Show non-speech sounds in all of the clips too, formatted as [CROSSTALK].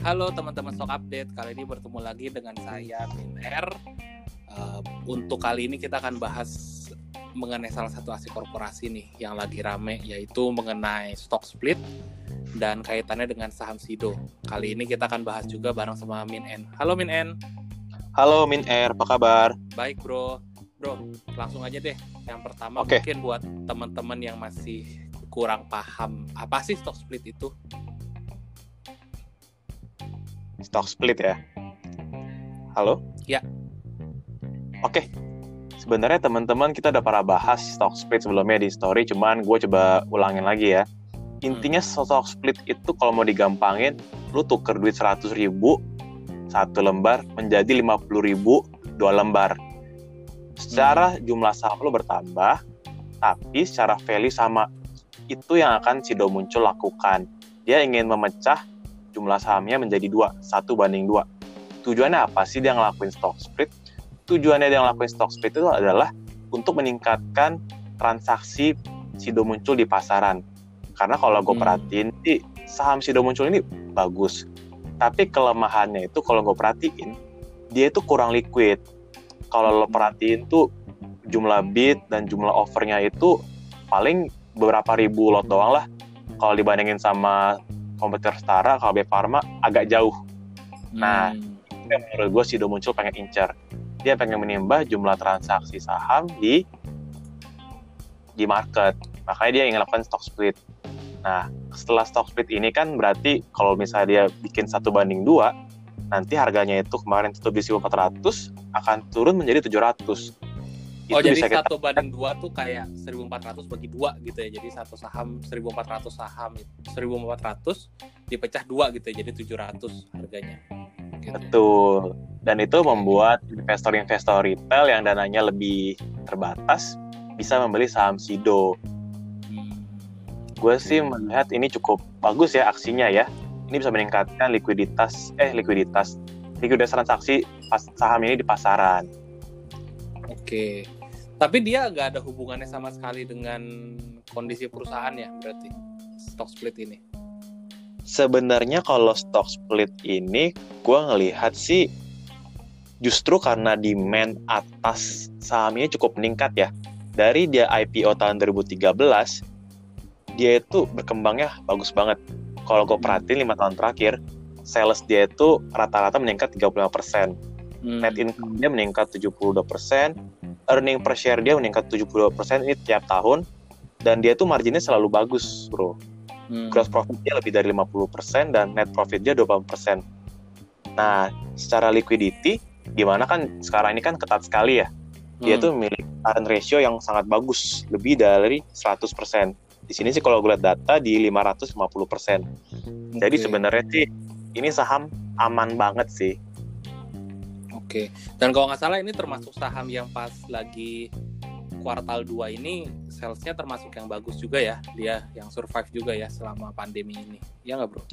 Halo teman-teman Stock Update, kali ini bertemu lagi dengan saya Min R. Uh, untuk kali ini kita akan bahas mengenai salah satu aset korporasi nih yang lagi rame yaitu mengenai stock split dan kaitannya dengan saham Sido. Kali ini kita akan bahas juga bareng sama Min N. Halo Min N. Halo Min R, apa kabar? Baik bro. Bro, langsung aja deh. Yang pertama okay. mungkin buat teman-teman yang masih kurang paham apa sih stock split itu? Stock split ya. Halo? Ya. Oke. Okay. Sebenarnya teman-teman kita udah pernah bahas stock split sebelumnya di story, cuman gue coba ulangin lagi ya. Intinya hmm. stock split itu kalau mau digampangin, lu tuker duit 100 ribu satu lembar menjadi 50 ribu dua lembar. Secara hmm. jumlah saham lu bertambah, tapi secara value sama itu yang akan Sido muncul lakukan. Dia ingin memecah jumlah sahamnya menjadi dua, satu banding dua. Tujuannya apa sih dia ngelakuin stock split? Tujuannya dia ngelakuin stock split itu adalah untuk meningkatkan transaksi Sido muncul di pasaran. Karena kalau gue hmm. perhatiin, sih saham Sido muncul ini bagus. Tapi kelemahannya itu kalau gue perhatiin, dia itu kurang liquid. Kalau lo perhatiin tuh jumlah bid dan jumlah offernya itu paling beberapa ribu lot doang lah. Kalau dibandingin sama kompetitor setara kalau B Pharma agak jauh. Nah, hmm. yang menurut gue sih udah muncul pengen incer. Dia pengen menimbah jumlah transaksi saham di di market. Makanya dia ingin lakukan stock split. Nah, setelah stock split ini kan berarti kalau misalnya dia bikin satu banding dua, nanti harganya itu kemarin tutup di 1400 akan turun menjadi 700 oh jadi satu kita... banding dua tuh kayak 1400 bagi dua gitu ya. Jadi satu saham 1400 saham 1400 dipecah dua gitu ya. Jadi 700 harganya. Gitu. betul. Dan itu membuat investor-investor retail yang dananya lebih terbatas bisa membeli saham Sido. Hmm. gue sih melihat ini cukup bagus ya aksinya ya. Ini bisa meningkatkan likuiditas eh likuiditas likuiditas transaksi saham ini di pasaran. Oke. Tapi dia nggak ada hubungannya sama sekali dengan kondisi perusahaan ya berarti stock split ini. Sebenarnya kalau stock split ini, gue ngelihat sih justru karena demand atas sahamnya cukup meningkat ya. Dari dia IPO tahun 2013, dia itu berkembangnya bagus banget. Kalau gue perhatiin lima tahun terakhir, sales dia itu rata-rata meningkat 35%. Hmm. Net income dia meningkat 72%, earning per share dia meningkat 72% ini tiap tahun dan dia tuh marginnya selalu bagus, Bro. Hmm. Gross profitnya lebih dari 50% dan net profitnya 20%. Nah, secara liquidity gimana kan sekarang ini kan ketat sekali ya. Dia hmm. tuh memiliki current ratio yang sangat bagus, lebih dari 100%. Di sini sih kalau gue lihat data di 550%. Okay. Jadi sebenarnya sih ini saham aman banget sih Oke. Dan kalau nggak salah ini termasuk saham yang pas lagi kuartal 2 ini salesnya termasuk yang bagus juga ya. Dia yang survive juga ya selama pandemi ini. Ya nggak bro?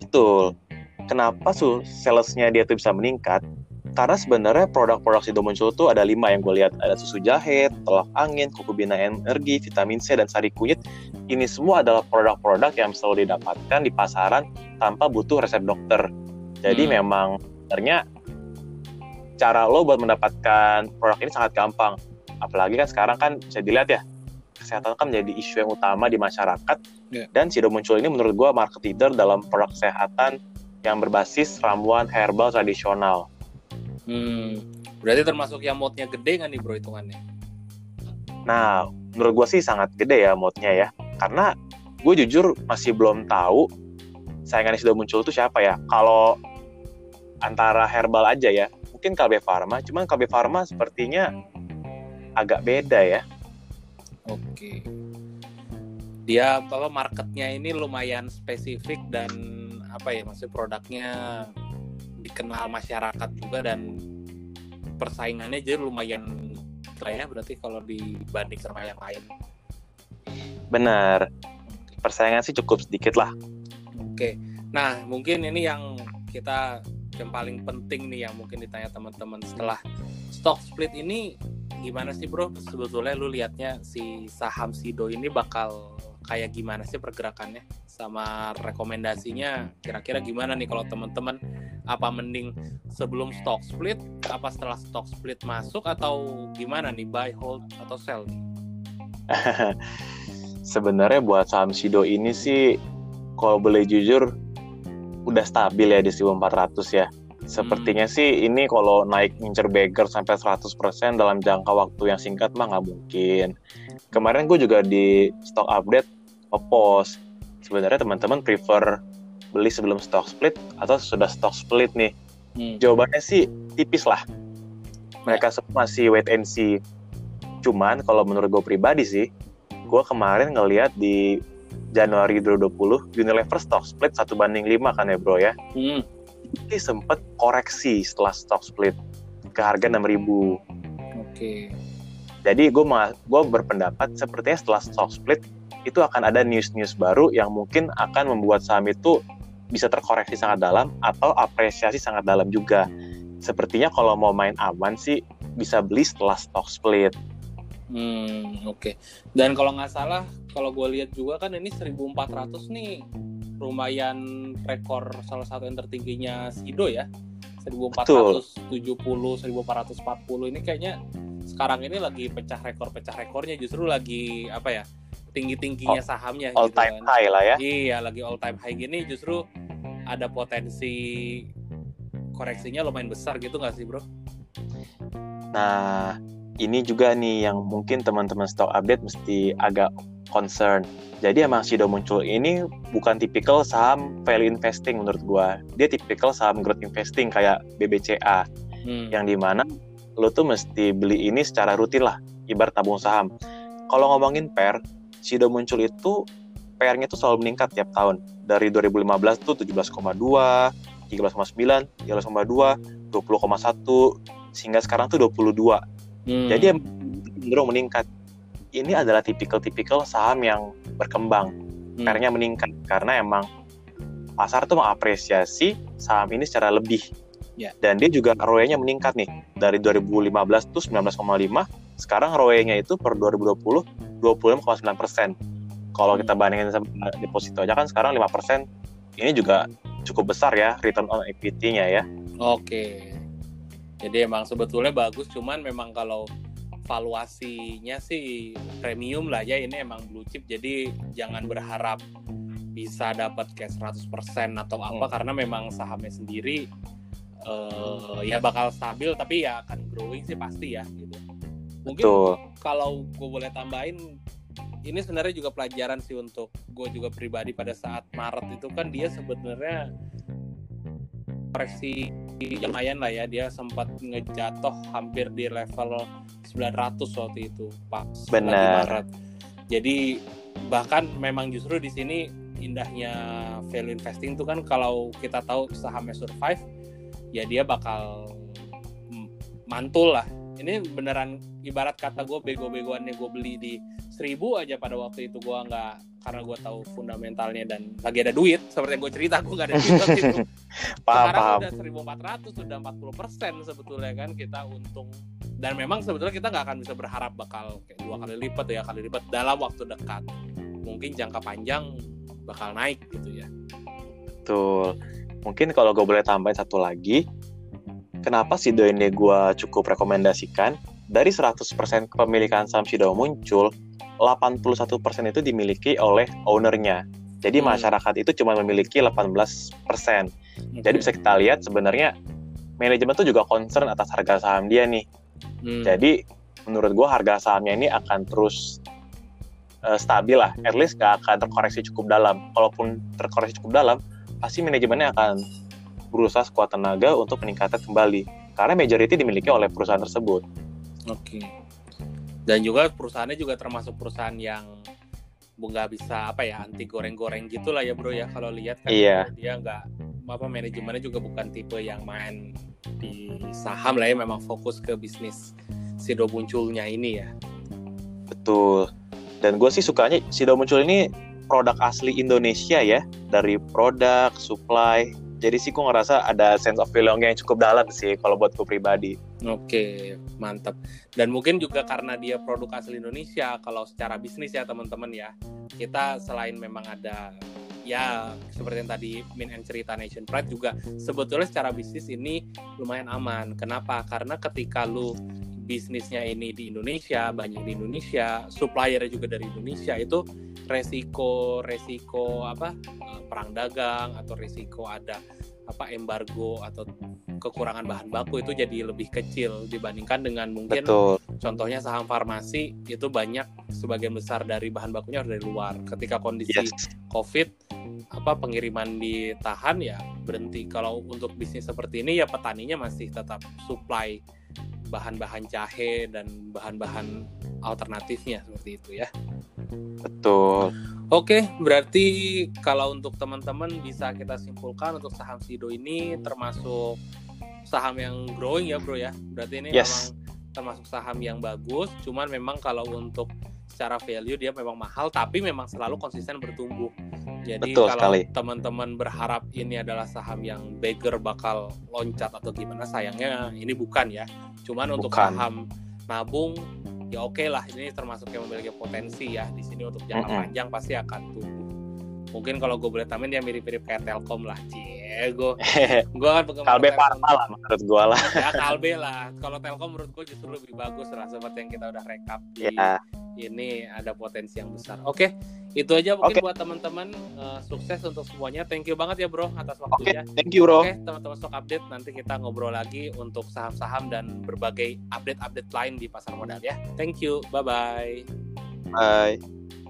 Betul. Kenapa su salesnya dia tuh bisa meningkat? Karena sebenarnya produk-produk Sido muncul tuh ada lima yang gue lihat. Ada susu jahe, telak angin, kuku bina energi, vitamin C, dan sari kunyit. Ini semua adalah produk-produk yang selalu didapatkan di pasaran tanpa butuh resep dokter. Jadi hmm. memang sebenarnya cara lo buat mendapatkan produk ini sangat gampang. Apalagi kan sekarang kan bisa dilihat ya, kesehatan kan menjadi isu yang utama di masyarakat. Yeah. Dan Sido muncul ini menurut gue market leader dalam produk kesehatan yang berbasis ramuan herbal tradisional. Hmm, berarti termasuk yang modnya gede nggak nih bro hitungannya? Nah, menurut gue sih sangat gede ya modnya ya. Karena gue jujur masih belum tahu saingannya sudah muncul itu siapa ya. Kalau antara herbal aja ya, mungkin KB Pharma, cuman KB Pharma sepertinya agak beda ya. Oke. Dia apa marketnya ini lumayan spesifik dan apa ya maksud produknya dikenal masyarakat juga dan persaingannya jadi lumayan lah ya berarti kalau dibanding sama yang lain. Benar. Persaingan sih cukup sedikit lah. Oke. Nah, mungkin ini yang kita yang paling penting nih yang mungkin ditanya teman-teman setelah stock split ini gimana sih bro? Sebetulnya lu liatnya si saham Sido ini bakal kayak gimana sih pergerakannya sama rekomendasinya? Kira-kira gimana nih kalau teman-teman? Apa mending sebelum stock split apa setelah stock split masuk atau gimana nih? Buy hold atau sell nih? [LAUGHS] Sebenarnya buat saham Sido ini sih kalau boleh jujur udah stabil ya di 1400 ya Sepertinya hmm. sih ini kalau naik ngincer beggar sampai 100% dalam jangka waktu yang singkat mah nggak mungkin. Kemarin gue juga di stock update post sebenarnya teman-teman prefer beli sebelum stock split atau sudah stock split nih? Hmm. Jawabannya sih tipis lah. Mereka semua masih wait and see. Cuman kalau menurut gue pribadi sih, gue kemarin ngeliat di Januari 2020 Unilever stock split satu banding 5 kan ya bro ya. Hmm ini sempat koreksi setelah stock split ke harga 6000 Oke. Okay. Jadi gue gue berpendapat sepertinya setelah stock split itu akan ada news-news baru yang mungkin akan membuat saham itu bisa terkoreksi sangat dalam atau apresiasi sangat dalam juga. Sepertinya kalau mau main aman sih bisa beli setelah stock split. Hmm, oke. Okay. Dan kalau nggak salah, kalau gue lihat juga kan ini 1400 nih lumayan rekor salah satu yang tertingginya Sido ya 1470 1440 ini kayaknya sekarang ini lagi pecah rekor pecah rekornya justru lagi apa ya tinggi tingginya sahamnya all gitu time kan. high lah ya iya lagi all time high gini justru ada potensi koreksinya lumayan besar gitu nggak sih bro? Nah ini juga nih yang mungkin teman-teman stock update mesti agak concern jadi emang Sido muncul ini bukan tipikal saham value investing menurut gua. Dia tipikal saham growth investing kayak BBCA. Hmm. Yang di mana lo tuh mesti beli ini secara rutin lah, ibarat tabung saham. Kalau ngomongin PER, Sido muncul itu PR-nya tuh selalu meningkat tiap tahun. Dari 2015 tuh 17,2, 13,9, 13,2, 20,1, sehingga sekarang tuh 22. Hmm. Jadi cenderung meningkat. Ini adalah tipikal-tipikal saham yang berkembang, hmm. akhirnya meningkat karena emang pasar tuh mengapresiasi saham ini secara lebih. Yeah. Dan dia juga ROE-nya meningkat nih dari 2015 tuh 19,5, sekarang ROE-nya itu per 2020 20,9 persen. Kalau kita hmm. bandingin sama deposito aja kan sekarang 5 persen, ini juga cukup besar ya return on equity-nya ya. Oke. Jadi emang sebetulnya bagus, cuman memang kalau valuasinya sih premium lah ya ini emang blue chip jadi jangan berharap bisa dapat kayak 100% atau apa hmm. karena memang sahamnya sendiri uh, ya bakal stabil tapi ya akan growing sih pasti ya gitu. Mungkin Betul. kalau gue boleh tambahin ini sebenarnya juga pelajaran sih untuk gue juga pribadi pada saat Maret itu kan dia sebenarnya koreksi lumayan lah ya dia sempat ngejatuh hampir di level 900 waktu itu pas Benar. Maret. Jadi bahkan memang justru di sini indahnya value investing itu kan kalau kita tahu sahamnya survive ya dia bakal mantul lah ini beneran ibarat kata gue bego-begoannya gue beli di seribu aja pada waktu itu gue nggak karena gue tahu fundamentalnya dan lagi ada duit seperti yang gue cerita gue nggak ada duit waktu itu. [LAUGHS] Paham, sekarang paham. udah 1400 sudah 40 persen sebetulnya kan kita untung. Dan memang sebetulnya kita nggak akan bisa berharap bakal kayak dua kali lipat ya kali lipat dalam waktu dekat. Mungkin jangka panjang bakal naik gitu ya. Betul. Mungkin kalau gue boleh tambahin satu lagi kenapa Sido ini gue cukup rekomendasikan? Dari 100% kepemilikan saham Sido muncul 81% itu dimiliki oleh ownernya jadi hmm. masyarakat itu cuma memiliki 18%. Okay. Jadi bisa kita lihat sebenarnya manajemen itu juga concern atas harga saham dia nih. Hmm. Jadi menurut gue harga sahamnya ini akan terus uh, stabil lah. At least gak akan terkoreksi cukup dalam. Kalaupun terkoreksi cukup dalam, pasti manajemennya akan berusaha sekuat tenaga untuk meningkatkan kembali karena majority dimiliki oleh perusahaan tersebut. Oke. Dan juga perusahaannya juga termasuk perusahaan yang nggak bisa apa ya anti goreng-goreng gitulah ya bro ya. Kalau lihat kan iya. dia nggak apa manajemennya juga bukan tipe yang main di saham lah ya. Memang fokus ke bisnis Sido munculnya ini ya. Betul. Dan gue sih sukanya Sido muncul ini produk asli Indonesia ya. Dari produk supply jadi sih gue ngerasa ada sense of belonging yang cukup dalam sih kalau buat gue pribadi Oke, mantap. Dan mungkin juga karena dia produk asli Indonesia, kalau secara bisnis ya teman-teman ya, kita selain memang ada ya seperti yang tadi Min and cerita Nation Pride juga sebetulnya secara bisnis ini lumayan aman. Kenapa? Karena ketika lu bisnisnya ini di Indonesia, banyak di Indonesia, suppliernya juga dari Indonesia itu resiko resiko apa eh, perang dagang atau resiko ada apa embargo atau kekurangan bahan baku itu jadi lebih kecil dibandingkan dengan mungkin betul. contohnya saham farmasi itu banyak sebagian besar dari bahan bakunya harus dari luar. Ketika kondisi yes. Covid apa pengiriman ditahan ya berhenti. Kalau untuk bisnis seperti ini ya petaninya masih tetap supply bahan-bahan jahe dan bahan-bahan alternatifnya seperti itu ya betul Oke, berarti kalau untuk teman-teman bisa kita simpulkan untuk saham Sido ini termasuk saham yang growing ya, Bro ya. Berarti ini Yes. memang termasuk saham yang bagus, cuman memang kalau untuk secara value dia memang mahal tapi memang selalu konsisten bertumbuh. Jadi Betul kalau sekali. teman-teman berharap ini adalah saham yang beggar bakal loncat atau gimana sayangnya ini bukan ya. Cuman untuk Bukan. saham nabung ya oke lah ini termasuk yang memiliki potensi ya di sini untuk jangka Mm-mm. panjang pasti akan tumbuh. Mungkin kalau gue boleh tamin dia mirip-mirip kayak Telkom lah, cie gue [LAUGHS] gue kan penggemar Kalbe. Parma lah menurut gue lah [LAUGHS] Ya Kalbe lah. Kalau Telkom menurut gue justru lebih bagus lah seperti yang kita udah rekap di ya ini ada potensi yang besar. Oke, itu aja mungkin Oke. buat teman-teman Eh, sukses untuk semuanya. Thank you banget ya bro atas waktunya. thank you bro Oke, teman-teman stock update nanti kita ngobrol lagi untuk saham-saham dan berbagai update-update lain di pasar modal ya. Thank you. Bye bye. bye